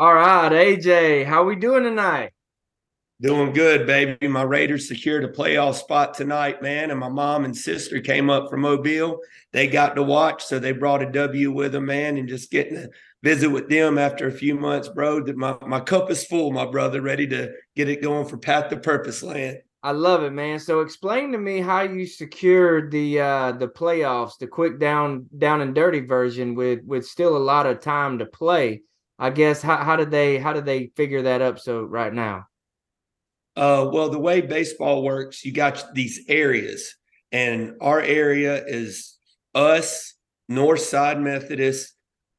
All right, AJ, how we doing tonight? Doing good, baby. My Raiders secured a playoff spot tonight, man. And my mom and sister came up from Mobile. They got to watch, so they brought a W with them, man, and just getting to visit with them after a few months, bro. My my cup is full, my brother, ready to get it going for Path to Purpose Land. I love it, man. So explain to me how you secured the uh the playoffs, the quick down down and dirty version with with still a lot of time to play. I guess how how did they how did they figure that up so right now? Uh, well, the way baseball works, you got these areas, and our area is us, Northside Methodist,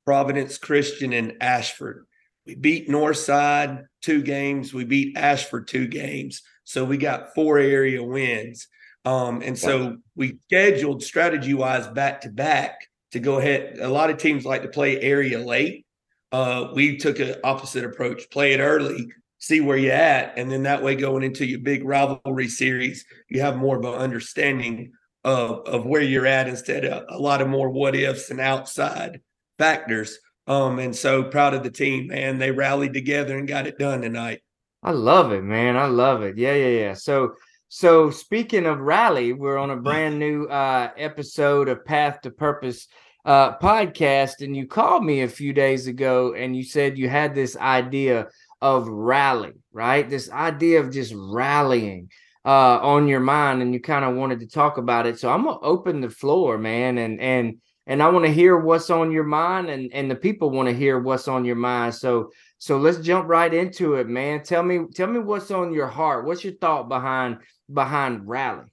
Providence Christian, and Ashford. We beat Northside two games. We beat Ashford two games. So we got four area wins. Um, and so we scheduled strategy wise back to back to go ahead. A lot of teams like to play area late uh, we took an opposite approach play it early see where you're at and then that way going into your big rivalry series you have more of an understanding of, of where you're at instead of a lot of more what ifs and outside factors. Um and so proud of the team man. They rallied together and got it done tonight. I love it man. I love it. Yeah yeah yeah. So so speaking of rally we're on a brand new uh episode of path to purpose uh, podcast, and you called me a few days ago, and you said you had this idea of rally, right? This idea of just rallying uh, on your mind, and you kind of wanted to talk about it. So I'm gonna open the floor, man, and and and I want to hear what's on your mind, and and the people want to hear what's on your mind. So so let's jump right into it, man. Tell me tell me what's on your heart. What's your thought behind behind rally?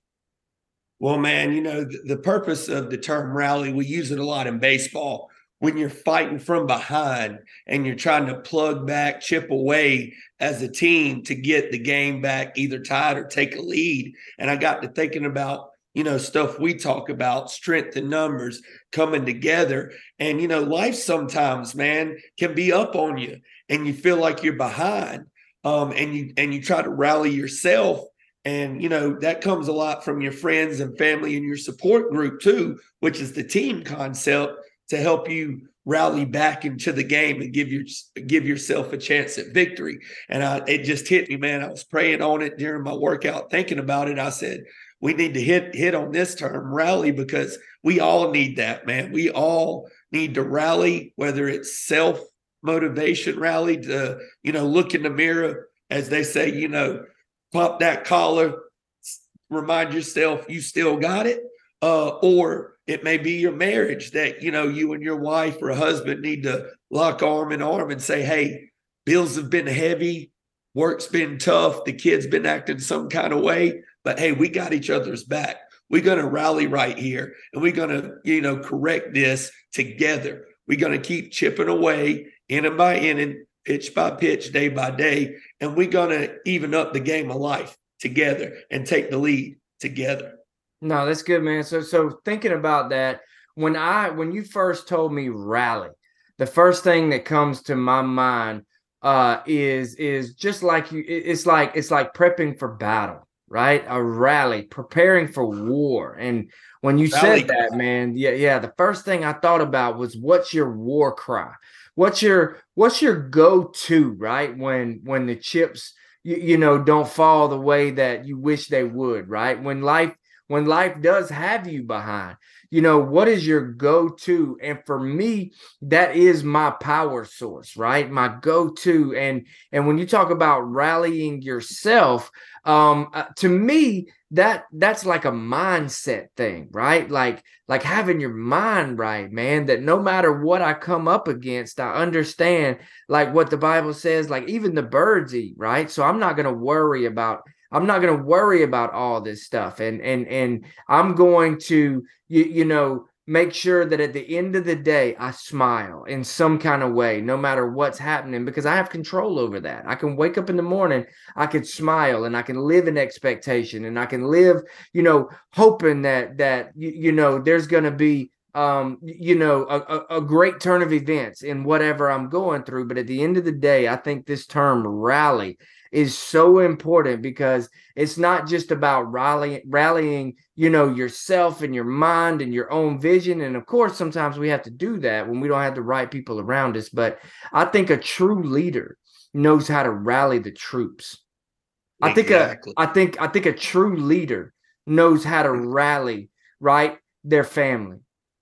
Well, man, you know, the, the, purpose of the term rally, we use it a lot in baseball. When you're fighting from behind and you're trying to plug back, chip away as a team to get the game back, either tied or take a lead. And I got to thinking about, you know, stuff we talk about, strength and numbers coming together. And, you know, life sometimes, man, can be up on you and you feel like you're behind. Um, and you and you try to rally yourself and, you know, that comes a lot from your friends and family and your support group too, which is the team concept to help you rally back into the game and give your give yourself a chance at victory. And I, it just hit me, man. I was praying on it during my workout, thinking about it. I said, we need to hit hit on this term rally because we all need that, man. We all need to rally, whether it's self motivation rally to, you know, look in the mirror, as they say, you know, pop that collar, remind yourself you still got it. Uh, or it may be your marriage that you know you and your wife or husband need to lock arm in arm and say, "Hey, bills have been heavy, work's been tough, the kids been acting some kind of way, but hey, we got each other's back. We're to rally right here, and we're to you know correct this together. We're to keep chipping away inning by inning, pitch by pitch, day by day, and we're going to even up the game of life together and take the lead together. No, that's good, man. So, so thinking about that, when I when you first told me rally, the first thing that comes to my mind uh, is is just like you. It's like it's like prepping for battle, right? A rally, preparing for war, and when you rally. said that, man, yeah, yeah. The first thing I thought about was what's your war cry? What's your what's your go-to right when when the chips you, you know don't fall the way that you wish they would right? When life when life does have you behind you know what is your go-to? And for me that is my power source right? My go-to. And and when you talk about rallying yourself um uh, to me that that's like a mindset thing right? Like like having your mind right man that no matter what i come up against i understand like what the bible says like even the birds eat right? So i'm not going to worry about i'm not going to worry about all this stuff and and and i'm going to you, you know make sure that at the end of the day I smile in some kind of way, no matter what's happening, because I have control over that. I can wake up in the morning, I can smile and I can live in expectation and I can live, you know, hoping that that you, you know there's gonna be um, you know, a, a, great turn of events in whatever I'm going through. But at the end of the day, I think this term rally is so important because it's not just about rallying, rallying, you know, yourself and your mind and your own vision. And of course, sometimes we have to do that when we don't have the right people around us. But I think a true leader knows how to rally the troops. I think a, I think I think a true leader knows how to rally right their family,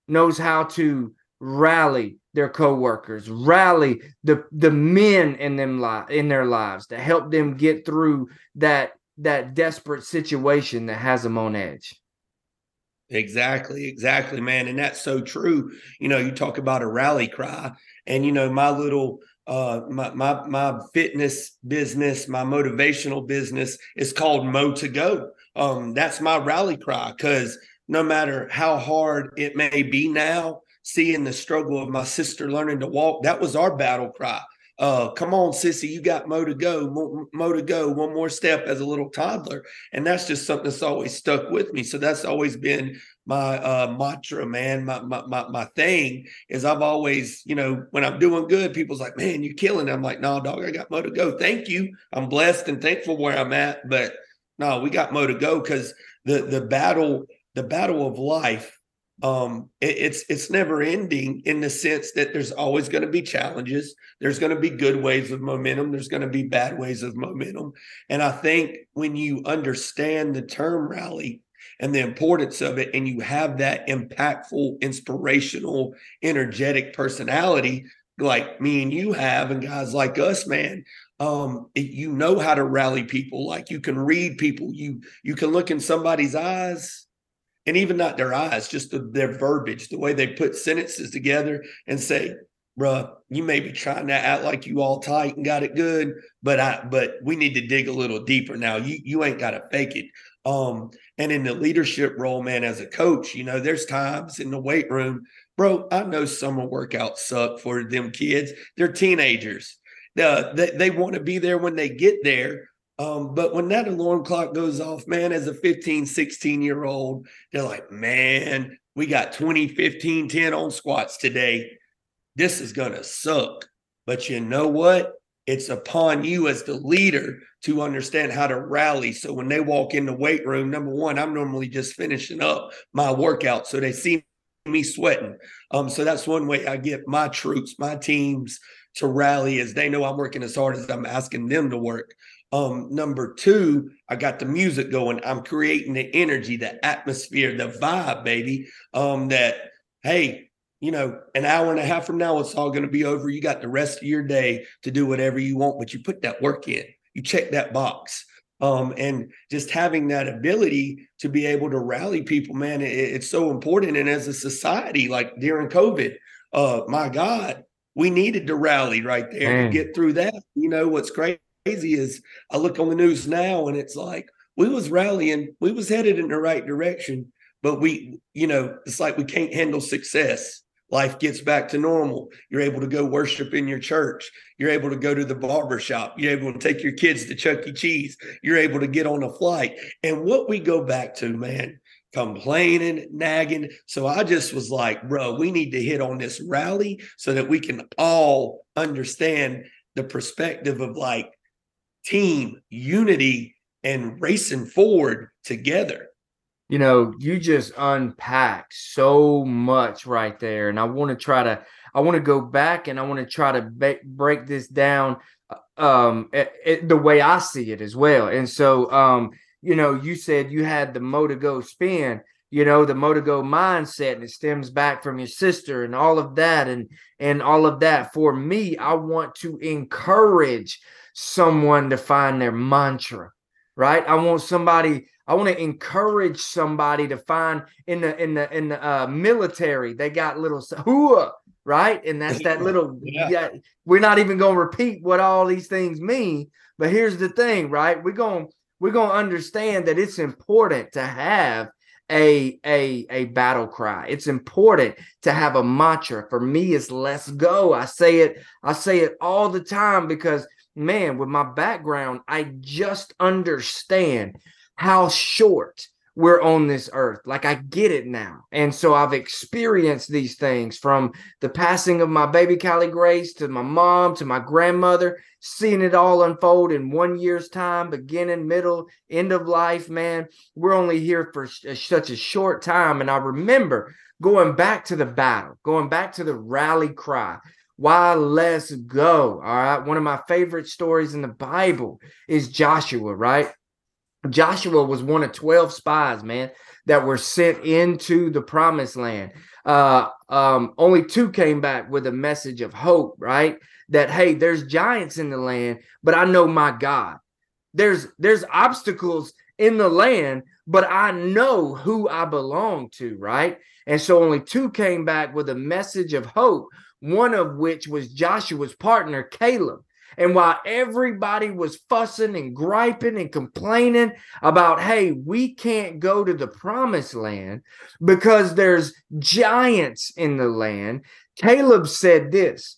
knows how to rally their co-workers rally the the men in them li- in their lives to help them get through that that desperate situation that has them on edge. Exactly exactly man and that's so true. You know you talk about a rally cry and you know my little uh my my my fitness business my motivational business is called mo to go. Um that's my rally cry because no matter how hard it may be now seeing the struggle of my sister learning to walk. That was our battle cry. Uh, come on, sissy, you got mo to go, mo, mo, to go, one more step as a little toddler. And that's just something that's always stuck with me. So that's always been my uh, mantra, man. My, my, my, my thing is I've always, you know, when I'm doing good, people's like, man, you're killing. I'm like, no, dog, I got mo to go. Thank you. I'm blessed and thankful where I'm at. But no, we got mo to go because the, the battle, the battle of life um it, it's it's never ending in the sense that there's always going to be challenges. There's going to be good waves of momentum. There's going to be bad ways of momentum. And i think when you understand the term rally and the importance of it and you have that impactful inspirational energetic personality like me and you have and guys like us man um you know how to rally people. Like you can read people. You you can look in somebody's eyes and even not their eyes, just the, their verbiage, the way they put sentences together and say, bruh, you may be trying to act like you all tight and got it good, but I but we need to dig a little deeper now. You you ain't gotta fake it. Um, and in the leadership role, man, as a coach, you know, there's times in the weight room, bro. I know summer workouts suck for them kids. They're teenagers. Uh, they, they want to be there when they get there, um, but when that alarm clock goes off, man, as a 15, 16 year old, they're like, man, we got 20, 15, 10 on squats today. This is going to suck. But you know what? It's upon you as the leader to understand how to rally. So when they walk in the weight room, number one, I'm normally just finishing up my workout. So they see me sweating. Um, so that's one way I get my troops, my teams to rally as they know I'm working as hard as I'm asking them to work. Um, number two, I got the music going. I'm creating the energy, the atmosphere, the vibe, baby. Um, that hey, you know, an hour and a half from now, it's all going to be over. You got the rest of your day to do whatever you want, but you put that work in. You check that box. Um, and just having that ability to be able to rally people, man, it, it's so important. And as a society, like during COVID, uh, my God, we needed to rally right there man. to get through that. You know what's great crazy is I look on the news now and it's like we was rallying, we was headed in the right direction, but we, you know, it's like we can't handle success. Life gets back to normal. You're able to go worship in your church. You're able to go to the barber shop. You're able to take your kids to Chuck E. Cheese. You're able to get on a flight. And what we go back to, man, complaining, nagging. So I just was like, bro, we need to hit on this rally so that we can all understand the perspective of like team unity and racing forward together. You know, you just unpack so much right there. And I want to try to, I want to go back and I want to try to ba- break this down uh, um it, it, the way I see it as well. And so um you know, you said you had the Motigo spin, you know, the Motigo mindset, and it stems back from your sister and all of that, and and all of that. For me, I want to encourage someone to find their mantra, right? I want somebody. I want to encourage somebody to find in the in the in the uh, military. They got little hooah, right? And that's that little. yeah. yeah we're not even going to repeat what all these things mean. But here's the thing, right? We're going we're going to understand that it's important to have a a a battle cry. It's important to have a mantra. For me, it's let's go. I say it, I say it all the time because man, with my background, I just understand how short we're on this earth. Like I get it now. And so I've experienced these things from the passing of my baby Callie Grace to my mom to my grandmother, seeing it all unfold in one year's time, beginning, middle, end of life, man. We're only here for uh, such a short time. And I remember going back to the battle, going back to the rally cry. Why let's go. All right. One of my favorite stories in the Bible is Joshua, right? Joshua was one of 12 spies, man, that were sent into the promised land. Uh, um, only two came back with a message of hope, right? That hey, there's giants in the land, but I know my God. There's there's obstacles in the land, but I know who I belong to, right? And so only two came back with a message of hope, one of which was Joshua's partner, Caleb. And while everybody was fussing and griping and complaining about, hey, we can't go to the promised land because there's giants in the land, Caleb said this.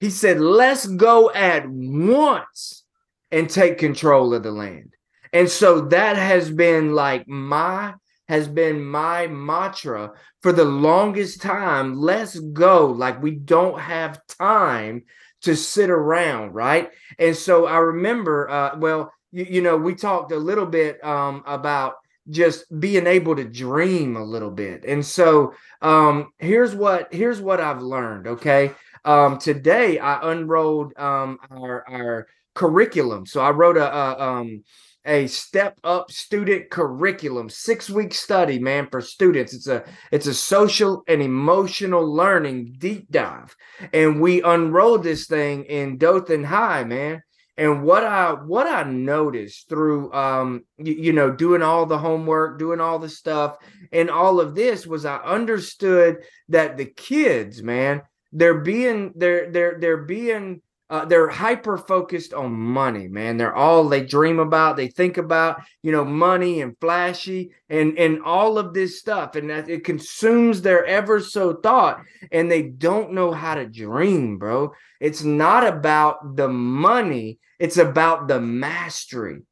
He said, let's go at once and take control of the land. And so that has been like my has been my mantra for the longest time. Let's go. Like we don't have time to sit around, right? And so I remember, uh, well, you, you know, we talked a little bit um, about just being able to dream a little bit. And so um, here's what here's what I've learned. Okay, um, today I unrolled um, our our curriculum. So I wrote a, a um, a step up student curriculum six week study man for students. It's a it's a social and emotional learning deep dive. And we unrolled this thing in dothan high man. And what i what i noticed through um you, you know doing all the homework doing all the stuff and all of this was i understood that the kids man they're being they're they're they're being uh, they're hyper focused on money, man. They're all they dream about, they think about, you know, money and flashy and and all of this stuff, and that it consumes their ever so thought, and they don't know how to dream, bro. It's not about the money; it's about the mastery.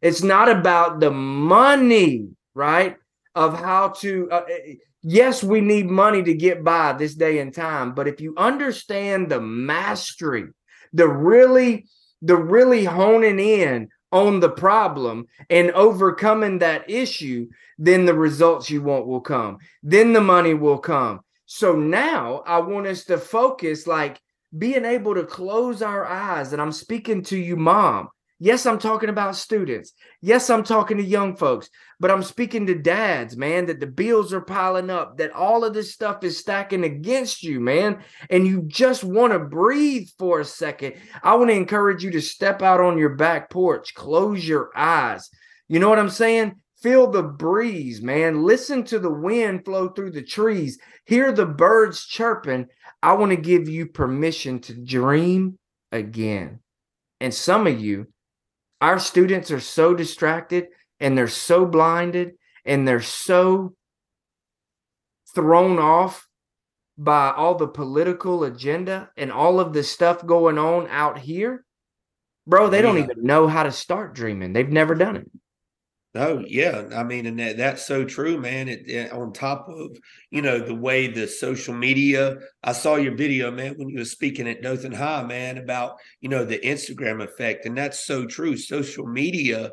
It's not about the money, right? Of how to. Uh, eh, yes, we need money to get by this day and time, but if you understand the mastery the really the really honing in on the problem and overcoming that issue, then the results you want will come. Then the money will come. So now I want us to focus like being able to close our eyes. And I'm speaking to you, mom. Yes, I'm talking about students. Yes, I'm talking to young folks, but I'm speaking to dads, man, that the bills are piling up, that all of this stuff is stacking against you, man, and you just want to breathe for a second. I want to encourage you to step out on your back porch, close your eyes. You know what I'm saying? Feel the breeze, man. Listen to the wind flow through the trees. Hear the birds chirping. I want to give you permission to dream again. And some of you, our students are so distracted and they're so blinded and they're so thrown off by all the political agenda and all of the stuff going on out here. Bro they don't even know how to start dreaming. They've never done it Oh yeah, I mean, and that, that's so true, man. It, it, on top of you know the way the social media, I saw your video, man, when you were speaking at Dothan High, man, about you know the Instagram effect, and that's so true. Social media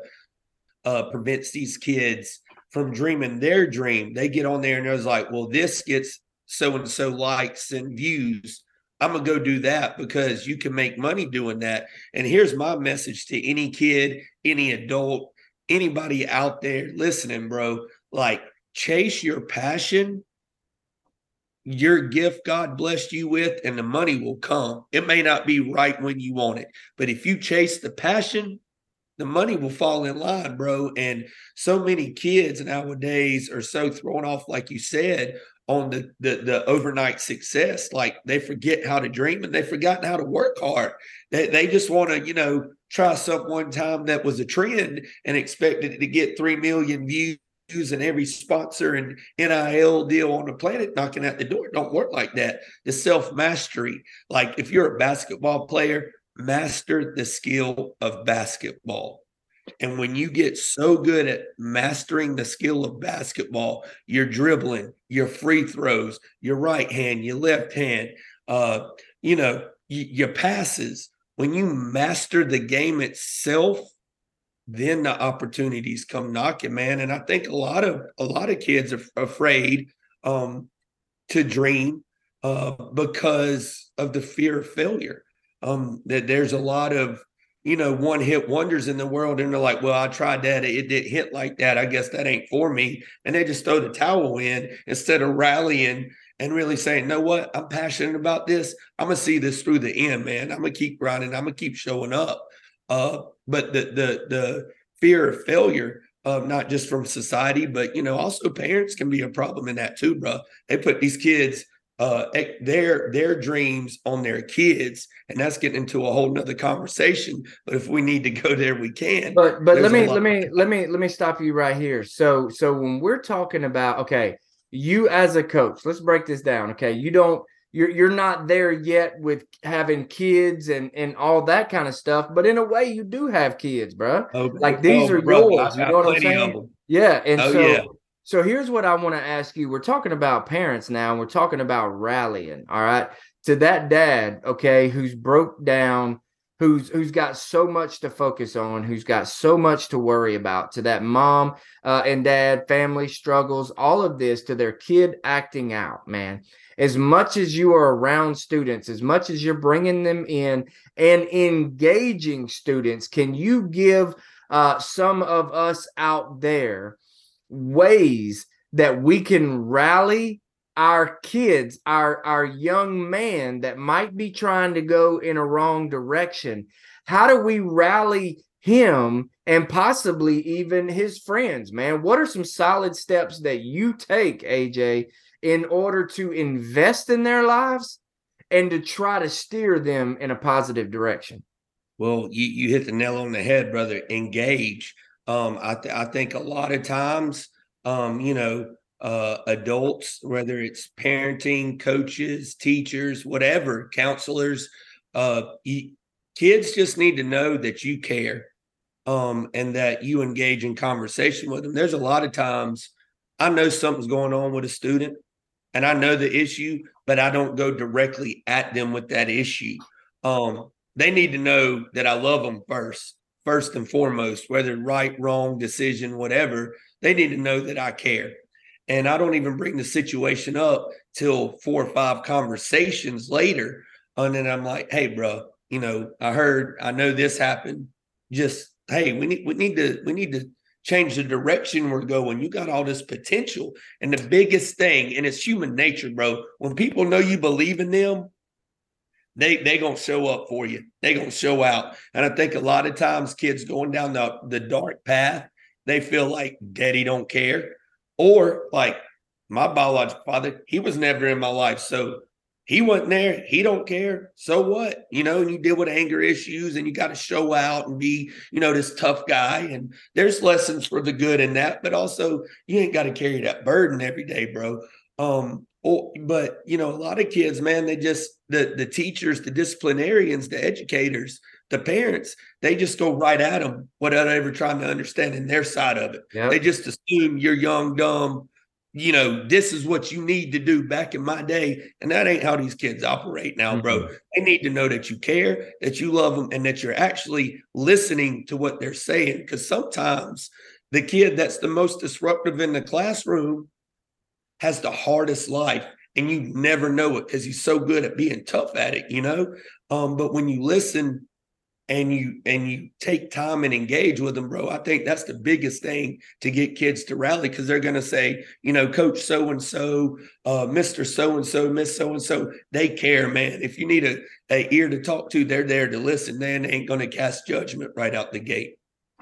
uh, prevents these kids from dreaming their dream. They get on there and they're like, well, this gets so and so likes and views. I'm gonna go do that because you can make money doing that. And here's my message to any kid, any adult anybody out there listening, bro, like chase your passion, your gift God blessed you with, and the money will come. It may not be right when you want it, but if you chase the passion, the money will fall in line, bro. And so many kids nowadays are so thrown off, like you said, on the, the the overnight success. Like they forget how to dream and they've forgotten how to work hard. They they just want to, you know, try something one time that was a trend and expected to get three million views and every sponsor and NIL deal on the planet knocking at the door. don't work like that. The self mastery. Like if you're a basketball player, master the skill of basketball. And when you get so good at mastering the skill of basketball, your dribbling, your free throws, your right hand, your left hand, uh, you know, y- your passes, when you master the game itself, then the opportunities come knocking, man. And I think a lot of a lot of kids are afraid um, to dream uh, because of the fear of failure. Um, that there's a lot of you know, one hit wonders in the world. And they're like, well, I tried that. It didn't hit like that. I guess that ain't for me. And they just throw the towel in instead of rallying and really saying, know what? I'm passionate about this. I'm going to see this through the end, man. I'm going to keep grinding. I'm going to keep showing up. Uh, but the, the, the fear of failure, uh, not just from society, but, you know, also parents can be a problem in that too, bro. They put these kids uh their their dreams on their kids and that's getting into a whole nother conversation but if we need to go there we can but but let me let me let me let me stop you right here so so when we're talking about okay you as a coach let's break this down okay you don't you're you're not there yet with having kids and and all that kind of stuff but in a way you do have kids bro okay. like these oh, are bro, yours you know what i'm saying yeah and oh, so yeah so here's what I want to ask you. We're talking about parents now, and we're talking about rallying. All right. To that dad, okay, who's broke down, who's who's got so much to focus on, who's got so much to worry about, to that mom uh, and dad, family struggles, all of this, to their kid acting out, man. As much as you are around students, as much as you're bringing them in and engaging students, can you give uh, some of us out there? ways that we can rally our kids, our our young man that might be trying to go in a wrong direction. How do we rally him and possibly even his friends, man? What are some solid steps that you take, AJ, in order to invest in their lives and to try to steer them in a positive direction? Well, you, you hit the nail on the head, brother. Engage. Um, I, th- I think a lot of times, um, you know, uh, adults, whether it's parenting, coaches, teachers, whatever, counselors, uh, you, kids just need to know that you care um, and that you engage in conversation with them. There's a lot of times I know something's going on with a student and I know the issue, but I don't go directly at them with that issue. Um, they need to know that I love them first first and foremost, whether right, wrong, decision, whatever, they need to know that I care. And I don't even bring the situation up till four or five conversations later. And then I'm like, hey, bro, you know, I heard, I know this happened. Just, hey, we need, we need to, we need to change the direction we're going. You got all this potential. And the biggest thing, and it's human nature, bro, when people know you believe in them, they they gonna show up for you. They gonna show out. And I think a lot of times kids going down the the dark path, they feel like daddy don't care, or like my biological father, he was never in my life, so he wasn't there. He don't care. So what? You know, and you deal with anger issues, and you got to show out and be, you know, this tough guy. And there's lessons for the good in that, but also you ain't got to carry that burden every day, bro. Um, or, but you know, a lot of kids, man, they just the the teachers, the disciplinarians, the educators, the parents, they just go right at them without ever trying to understand in their side of it. Yep. They just assume you're young, dumb. You know, this is what you need to do. Back in my day, and that ain't how these kids operate now, mm-hmm. bro. They need to know that you care, that you love them, and that you're actually listening to what they're saying. Because sometimes the kid that's the most disruptive in the classroom has the hardest life and you never know it because he's so good at being tough at it, you know. Um, but when you listen and you and you take time and engage with them bro i think that's the biggest thing to get kids to rally because they're going to say you know coach so and so uh mr so and so miss so and so they care man. If you need a, a ear to talk to they're there to listen man. They ain't going to cast judgment right out the gate.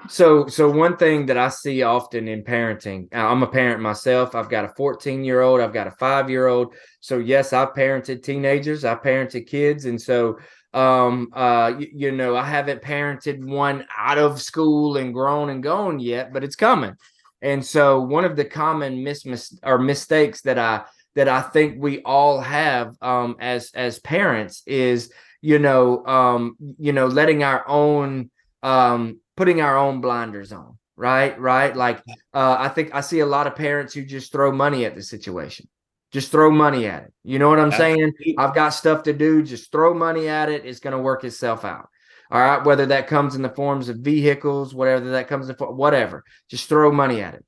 So so one thing that i see often in parenting i'm a parent myself. I've got a 14 year old i've got a five year old so yes i've parented teenagers i've parented kids. And so um uh you, you, know i haven't parented one out of school and grown and gone yet but it's coming. And so one of the common mis, mis or mistakes that i that i think we all have um as as parents is you know um you know letting our own um putting our own blinders on right? Right? Like uh i think i see a lot of parents who just throw money at the situation just throw money at it. You know what I'm saying? I've got stuff to do. Just throw money at it. It's going to work itself out. All right. Whether that comes in the forms of vehicles, whatever that comes in, whatever, just throw money at it.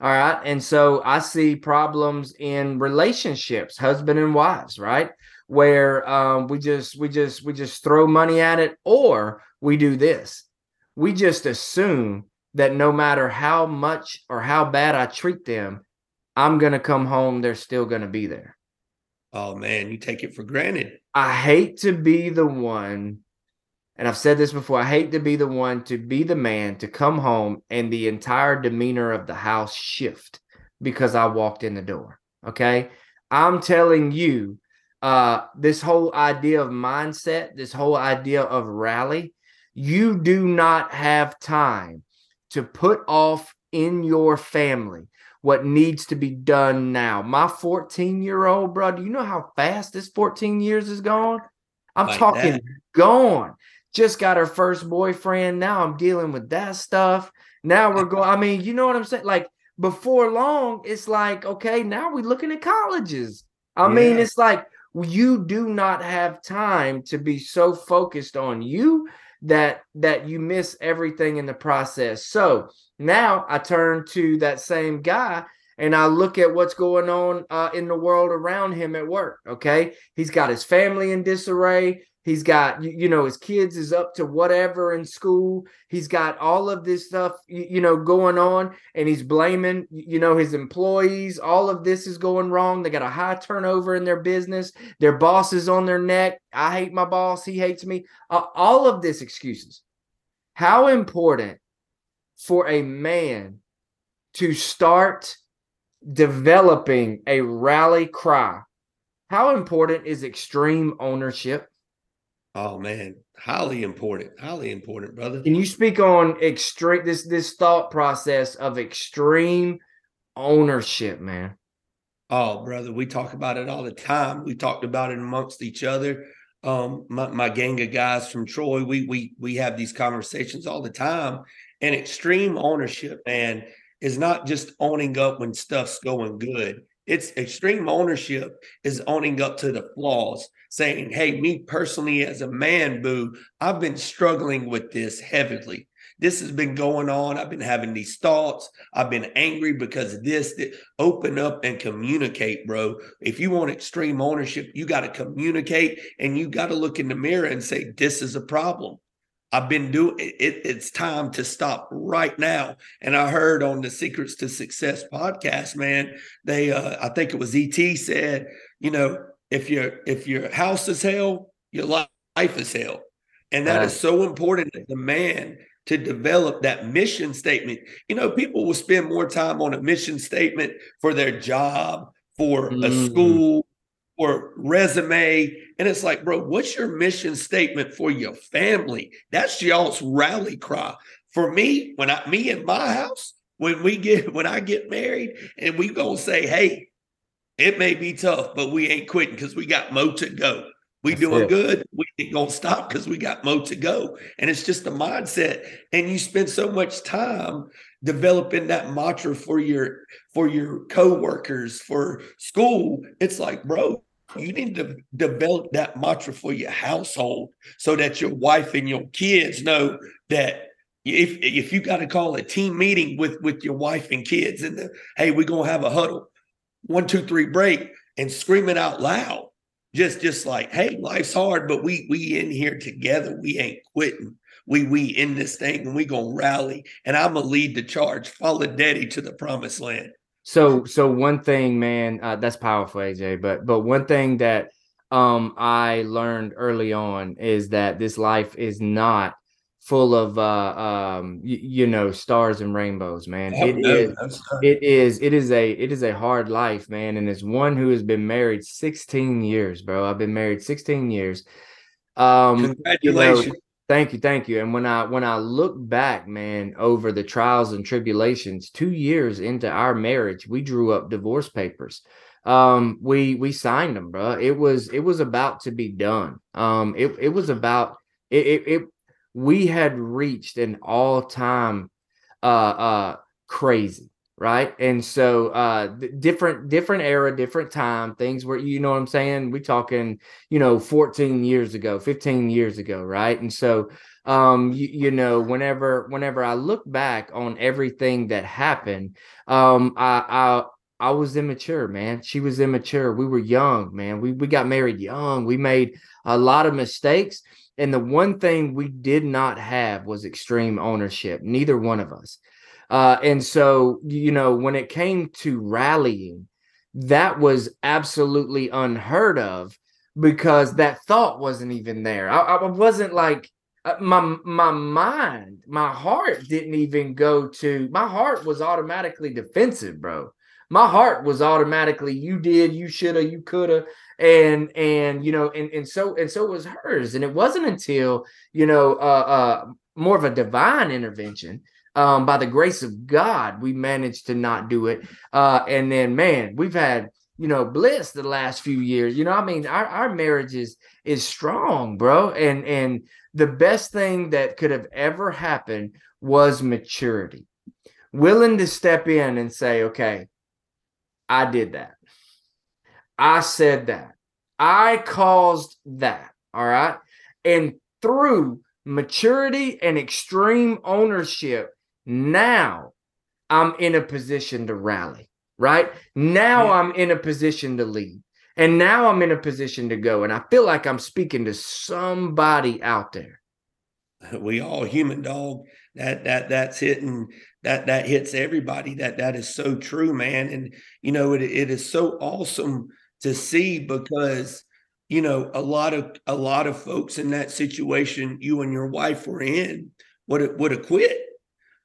All right. And so I see problems in relationships, husband and wives, right? Where um, we just, we just, we just throw money at it, or we do this. We just assume that no matter how much or how bad I treat them, I'm going to come home, they're still going to be there. Oh man, you take it for granted. I hate to be the one, and I've said this before, I hate to be the one to be the man to come home and the entire demeanor of the house shift because I walked in the door. Okay. I'm telling you, uh, this whole idea of mindset, this whole idea of rally, you do not have time to put off in your family what needs to be done now. My 14 year old, bro, do you know how fast this 14 years is gone? I'm like talking that. gone. Just got her first boyfriend. Now I'm dealing with that stuff. Now we're going. I mean, you know what I'm saying? Like before long, it's like, okay, now we're looking at colleges. I yeah. mean, it's like you do not have time to be so focused on you that that you miss everything in the process. So now I turn to that same guy and I look at what's going on uh, in the world around him at work. Okay, he's got his family in disarray. He's got you know his kids is up to whatever in school. He's got all of this stuff you know going on, and he's blaming you know his employees. All of this is going wrong. They got a high turnover in their business. Their boss is on their neck. I hate my boss. He hates me. Uh, all of this excuses. How important for a man to start developing a rally cry. How important is extreme ownership? Oh man, highly important, highly important, brother. Can you speak on extreme this this thought process of extreme ownership, man? Oh, brother, we talk about it all the time. We talked about it amongst each other. Um, my, my gang of guys from Troy, we we we have these conversations all the time, and extreme ownership, man, is not just owning up when stuff's going good. It's extreme ownership is owning up to the flaws, saying, Hey, me personally, as a man, boo, I've been struggling with this heavily. This has been going on. I've been having these thoughts. I've been angry because of this. That, open up and communicate, bro. If you want extreme ownership, you got to communicate and you got to look in the mirror and say, This is a problem. I've been doing it, it's time to stop right now. And I heard on the Secrets to Success podcast, man, they uh, I think it was ET said, you know, if your if your house is hell, your life is hell. And that is so important as a man to develop that mission statement. You know, people will spend more time on a mission statement for their job, for mm. a school, or resume. And it's like, bro, what's your mission statement for your family? That's y'all's rally cry. For me, when I me in my house, when we get when I get married and we gonna say, hey, it may be tough, but we ain't quitting because we got mo to go. We That's doing it. good. We ain't gonna stop because we got mo to go. And it's just a mindset. And you spend so much time developing that mantra for your for your coworkers for school it's like bro you need to develop that mantra for your household so that your wife and your kids know that if if you got to call a team meeting with with your wife and kids and the, hey we're gonna have a huddle one two three break and screaming out loud just just like hey life's hard but we we in here together we ain't quitting we we in this thing and we gonna rally and I'm gonna lead the charge, follow daddy to the promised land. So so one thing, man, uh, that's powerful, AJ. But but one thing that um I learned early on is that this life is not full of uh um y- you know stars and rainbows man it is it is it is a it is a hard life man and as one who has been married 16 years bro i've been married 16 years um Congratulations. Thank you, thank you. And when I when I look back, man, over the trials and tribulations, two years into our marriage, we drew up divorce papers. Um, we we signed them, bro. It was it was about to be done. Um, it it was about it. it, it we had reached an all time uh uh crazy right and so uh different different era different time things where you know what i'm saying we talking you know 14 years ago 15 years ago right and so um you, you know whenever whenever i look back on everything that happened um i i I was immature, man. She was immature. We were young, man. We we got married young. We made a lot of mistakes. And the one thing we did not have was extreme ownership. Neither one of us. Uh, and so, you know, when it came to rallying, that was absolutely unheard of because that thought wasn't even there. I, I wasn't like uh, my my mind, my heart didn't even go to. My heart was automatically defensive, bro. My heart was automatically you did, you shoulda, you coulda, and and you know, and and so and so was hers. And it wasn't until you know, uh, uh, more of a divine intervention um, by the grace of God, we managed to not do it. Uh, and then, man, we've had you know bliss the last few years. You know, I mean, our our marriage is is strong, bro. And and the best thing that could have ever happened was maturity, willing to step in and say, okay, I did that. I said that. I caused that. All right. And through maturity and extreme ownership, now I'm in a position to rally, right? Now Yeah. I'm in a position to lead. And now I'm in a position to go. And I feel like I'm speaking to somebody out there. we all human dog that that that's hitting that that hits everybody that that is so true man and you know it, it is so awesome to see because you know a lot of a lot of folks in that situation you and your wife were in would have would have quit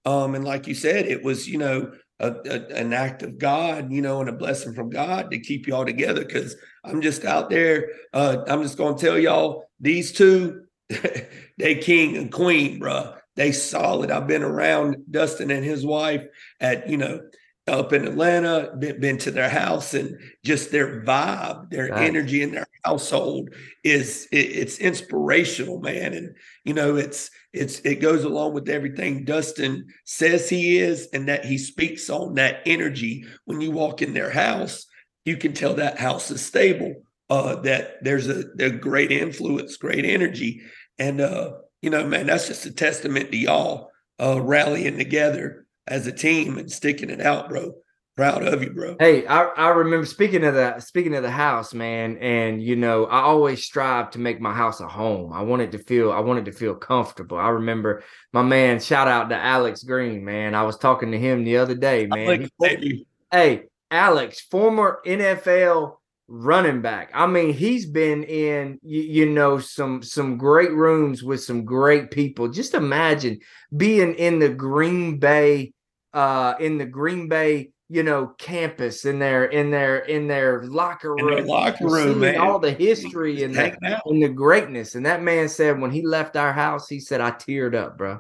um and like you said it was you know a, a, an act of god you know and a blessing from god to keep y'all together because i'm just out there uh i'm just gonna tell y'all these two they king and queen, bro. They solid. I've been around Dustin and his wife at, you know, up in Atlanta, been, been to their house and just their vibe, their Right. energy in their household is it, it's inspirational, man. And you know, it's it's it goes along with everything Dustin says he is and that he speaks on that energy. When you walk in their house, you can tell that house is stable. Uh, that there's a, a great influence, great energy. And uh, you know, man, that's just a testament to y'all uh rallying together as a team and sticking it out, bro. Proud of you, bro. Hey, I, I remember speaking of the speaking of the house, man, and you know, I always strive to make my house a home. I wanted to feel I wanted to feel comfortable. I remember my man, shout out to Alex Green, man. I was talking to him the other day, man. He- hey, Alex, former NFL running back. I mean, he's been in you, you know some some great rooms with some great people. Just imagine being in the Green Bay uh in the Green Bay, you know, campus in their in their in their locker In room. their locker room, man. all the history and the, out. and the greatness. And that man said when he left our house, he said, I teared up, bro.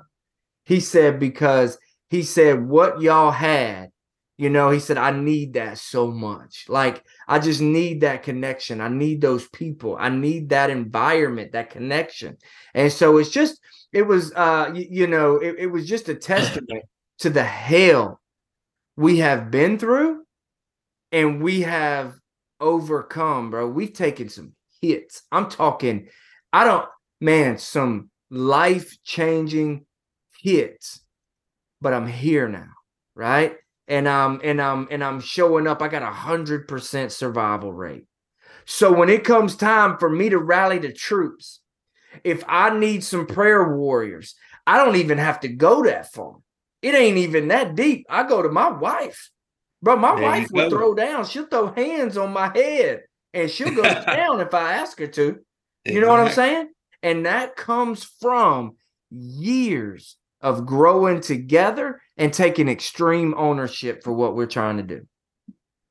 He said, because he said, what y'all had, you know, he said, I need that so much. Like, I just need that connection. I need those people. I need that environment, that connection. And so it's just, it was, uh, you, you know, it, it was just a testament to the hell we have been through and we have overcome, bro. We've taken some hits. I'm talking, I don't, man, some life changing hits, but I'm here now, right? And I'm and I'm and I'm showing up. I got a hundred percent survival rate. So when it comes time for me to rally the troops, if I need some prayer warriors, I don't even have to go that far. It ain't even that deep. I go to my wife. Bro, my there wife will throw down. She'll throw hands on my head and she'll go down if I ask her to. You exactly. know what I'm saying? And that comes from years of growing together and taking extreme ownership for what we're trying to do.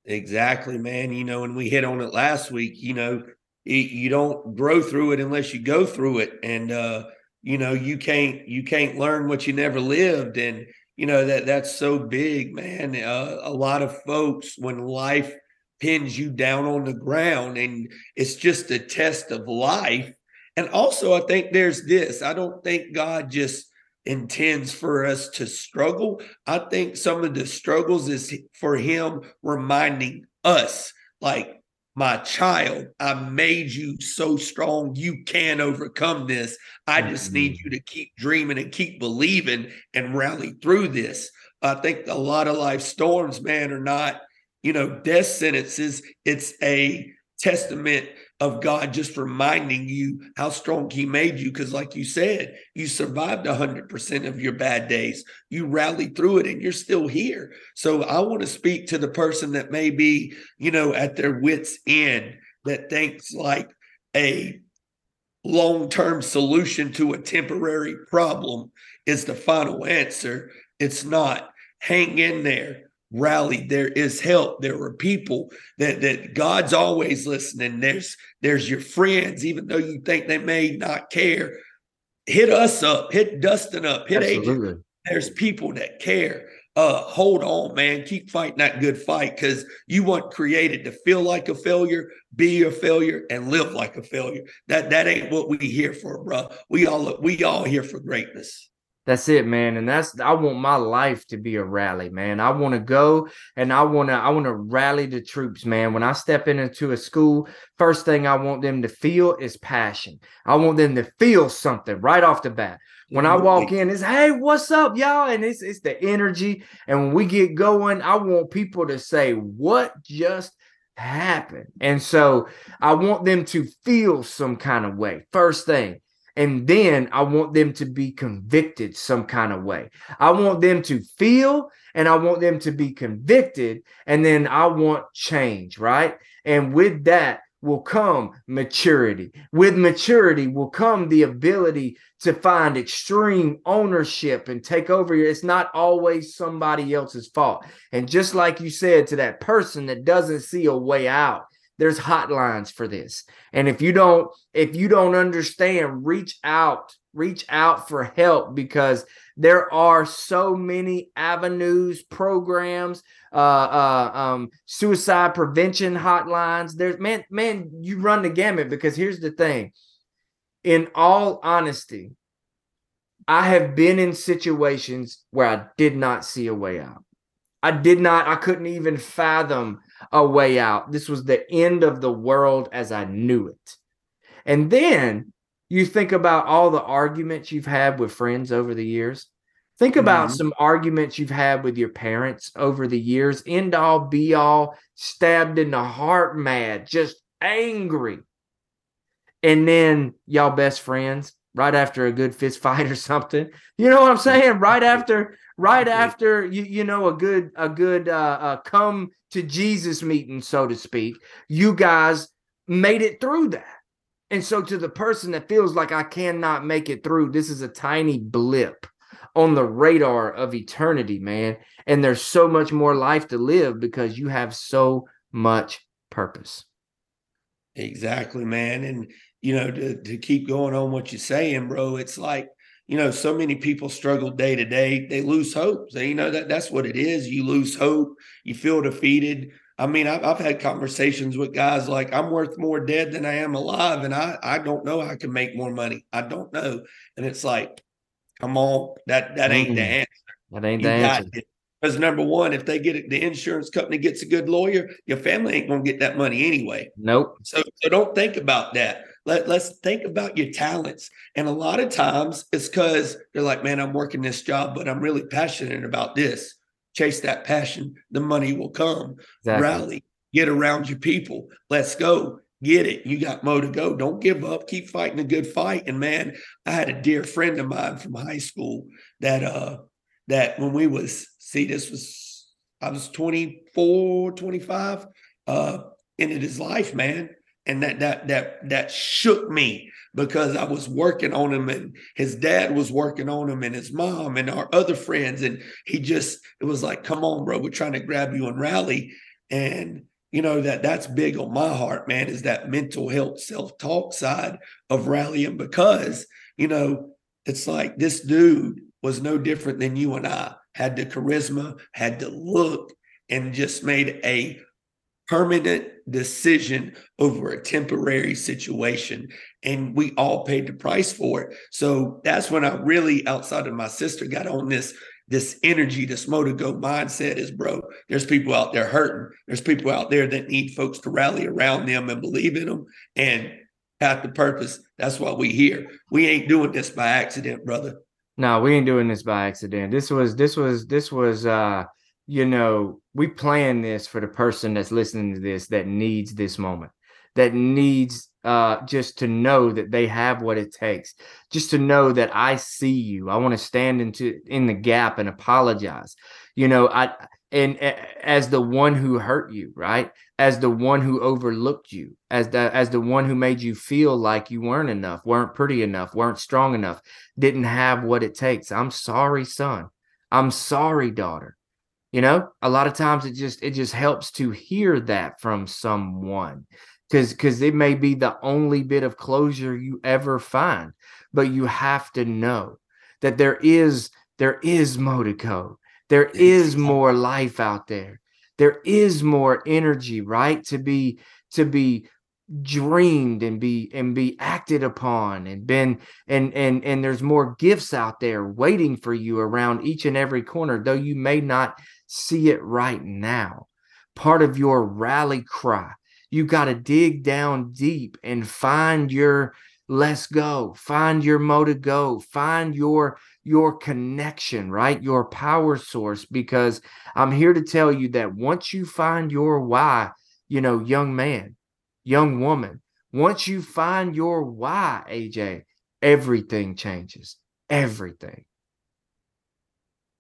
Exactly, man. You know, and we hit on it last week, you know, you don't grow through it unless you go through it. And, uh, you know, you can't, you can't learn what you never lived. And, you know, that that's so big, man. Uh, a lot of folks, when life pins you down on the ground and it's just a test of life. And also, I think there's this I don't think God just intends for us to struggle. I think some of the struggles is for him reminding us, like, my child, I made you so strong you can overcome this. I just need mm-hmm. you to keep dreaming and keep believing and rally through this. I think a lot of life storms, man, are not, you know, death sentences. It's a testament of God just reminding you how strong He made you. Because, like you said, you survived 100% of your bad days. You rallied through it and you're still here. So, I want to speak to the person that may be, you know, at their wits' end that thinks like a long term solution to a temporary problem is the final answer. It's not. Hang in there rallied there is help. There are people that that god's always listening. There's there's your friends even though you think they may not care. Hit us up. Hit dustin up. Hit Adrian. there's people that care. Uh hold on man. Keep fighting that good fight because you weren't created to feel like a failure. Be a failure and live like a failure. That that ain't what we here for bro we all we all here for greatness that's it, man. And that's I want my life to be a rally, man. I want to go and I want to I want to rally the troops, man. When I step into a school, first thing I want them to feel is passion. I want them to feel something right off the bat. When I walk in, it's hey, what's up, y'all? And it's it's the energy. And when we get going, I want people to say, what just happened? And so I want them to feel some kind of way. First thing. And then I want them to be convicted some kind of way. I want them to feel and I want them to be convicted. And then I want change, right? And with that will come maturity. With maturity will come the ability to find extreme ownership and take over. It's not always somebody else's fault. And just like you said to that person that doesn't see a way out, there's hotlines for this. And if you don't if you don't understand reach out reach out for help because there are so many avenues programs uh uh um suicide prevention hotlines. There's man man you run the gamut because here's the thing. In all honesty i have been in situations where i did not see a way out. I did not i couldn't even fathom a way out. This was the end of the world as I knew it. And then you think about all the arguments you've had with friends over the years. Think about mm-hmm. some arguments you've had with your parents over the years, end all be all, stabbed in the heart, mad, just angry. And then y'all best friends right after a good fist fight or something. You know what I'm saying? Right after, right after you you know a good a good uh, uh come to Jesus meeting, so to speak. You guys made it through that. And so to the person that feels like I cannot make it through, this is a tiny blip on the radar of eternity, man. And there's so much more life to live because you have so much purpose. Exactly, man. And you know, to, to keep going on what you're saying, bro, it's like, you know, so many people struggle day to day. They lose hope. So, you know, that that's what it is. You lose hope. You feel defeated. I mean, I've, I've had conversations with guys like, I'm worth more dead than I am alive. And I, I don't know how I can make more money. I don't know. And it's like, come on, that, that ain't mm-hmm. the answer. That ain't you the answer. Because number one, if they get it, the insurance company gets a good lawyer, your family ain't gonna get that money anyway. Nope. So, so don't think about that. Let, let's think about your talents. And a lot of times it's because they're like, man, I'm working this job, but I'm really passionate about this. Chase that passion, the money will come. Exactly. Rally, get around your people. Let's go. get it. You got mo to go. Don't give up. Keep fighting a good fight. And man, I had a dear friend of mine from high school that uh that when we was see this was I was 24, 25, uh, ended his life, man. And that that that that shook me because I was working on him and his dad was working on him and his mom and our other friends. And he just, it was like, come on, bro, we're trying to grab you and rally. And you know that that's big on my heart man is that mental health self-talk side of rallying because you know it's like this dude was no different than you and i had the charisma had the look and just made a permanent decision over a temporary situation and we all paid the price for it so that's when i really outside of my sister got on this this energy, this mo to go mindset is, bro, there's people out there hurting. There's people out there that need folks to rally around them and believe in them and have the purpose. That's why we here. We ain't doing this by accident, brother. No, we ain't doing this by accident. This was this was this was uh you know, we plan this for the person that's listening to this that needs this moment, that needs uh, just to know that they have what it takes, just to know that I see you. I want to stand into in the gap and apologize. You know, I and as the one who hurt you, right? As the one who overlooked you, as the as the one who made you feel like you weren't enough, weren't pretty enough, weren't strong enough, didn't have what it takes. I'm sorry, son. I'm sorry, daughter. You know, a lot of times it just it just helps to hear that from someone because because it may be the only bit of closure you ever find but you have to know that there is there is mo to go there is more life out there. There is more energy right to be to be dreamed and be and be acted upon and been and and and there's more gifts out there waiting for you around each and every corner though you may not see it right now. Part of your rally cry. You got to dig down deep and find your let's go find your mo to go find your your connection right? Your power source because i'm here to tell you that once you find your why you know young man young woman once you find your why aj everything changes everything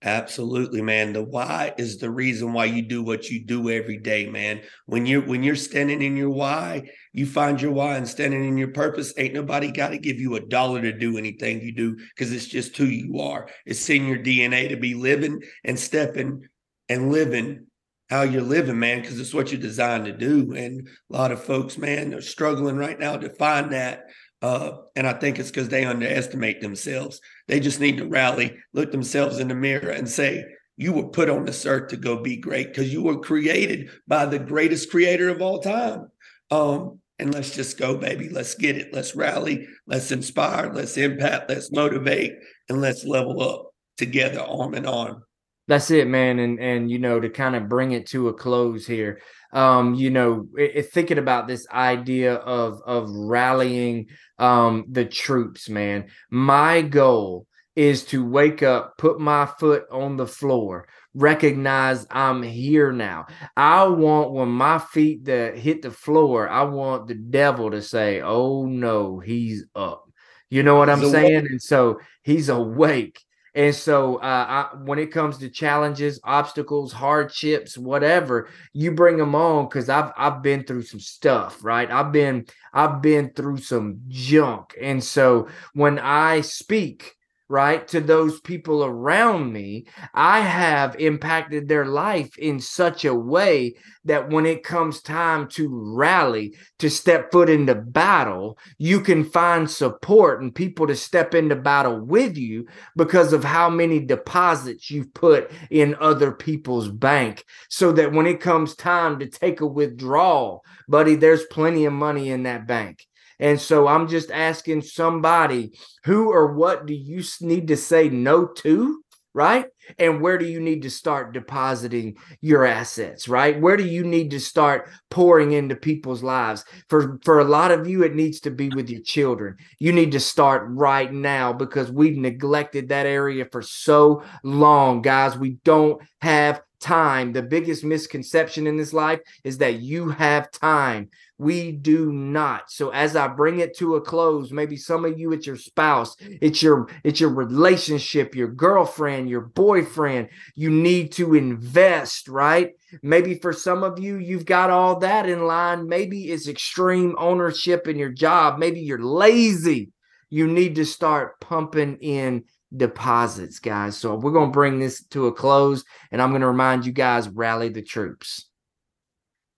Absolutely, man. The why is the reason why you do what you do every day, man. When you're when you're standing in your why, you find your why and standing in your purpose. Ain't nobody got to give you a dollar to do anything you do because it's just who you are. It's in your DNA to be living and stepping and living how you're living, man, because it's what you're designed to do. And a lot of folks, man, are struggling right now to find that. Uh, and I think it's because they underestimate themselves. They just need to rally, look themselves in the mirror, and say, You were put on this earth to go be great because you were created by the greatest creator of all time. Um, and let's just go, baby. Let's get it. Let's rally. Let's inspire. Let's impact. Let's motivate. And let's level up together, arm in arm. That's it, man. And and you know, to kind of bring it to a close here, um, you know, it, it, thinking about this idea of of rallying um the troops, man. My goal is to wake up, put my foot on the floor, recognize I'm here now. I want when my feet that hit the floor, I want the devil to say, "Oh no, he's up." You know what he's I'm awake. saying? And so he's awake and so, uh, I, when it comes to challenges, obstacles, hardships, whatever, you bring them on because I've I've been through some stuff, right? I've been I've been through some junk, and so when I speak, right, to those people around me, I have impacted their life in such a way that when it comes time to rally, to step foot into battle, you can find support and people to step into battle with you because of how many deposits you've put in other people's bank. So that when it comes time to take a withdrawal, buddy, there's plenty of money in that bank. And so I'm just asking somebody who or what do you need to say no to? Right. And where do you need to start depositing your assets? Right. Where do you need to start pouring into people's lives? For for a lot of you, it needs to be with your children. You need to start right now because we've neglected that area for so long, guys. We don't have time. The biggest misconception in this life is that you have time. We do not. So as I bring it to a close, maybe some of you it's your spouse, it's your it's your relationship, your girlfriend, your boyfriend, you need to invest, right? Maybe for some of you you've got all that in line. Maybe it's extreme ownership in your job. Maybe you're lazy. You need to start pumping in deposits, guys. So we're going to bring this to a close, and I'm going to remind you guys rally the troops.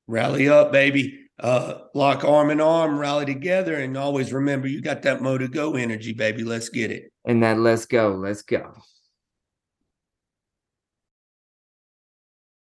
Rally up, baby. Uh, lock arm in arm, rally together, and always remember you got that Mo to go energy, baby. Let's get it. And that let's go, let's go.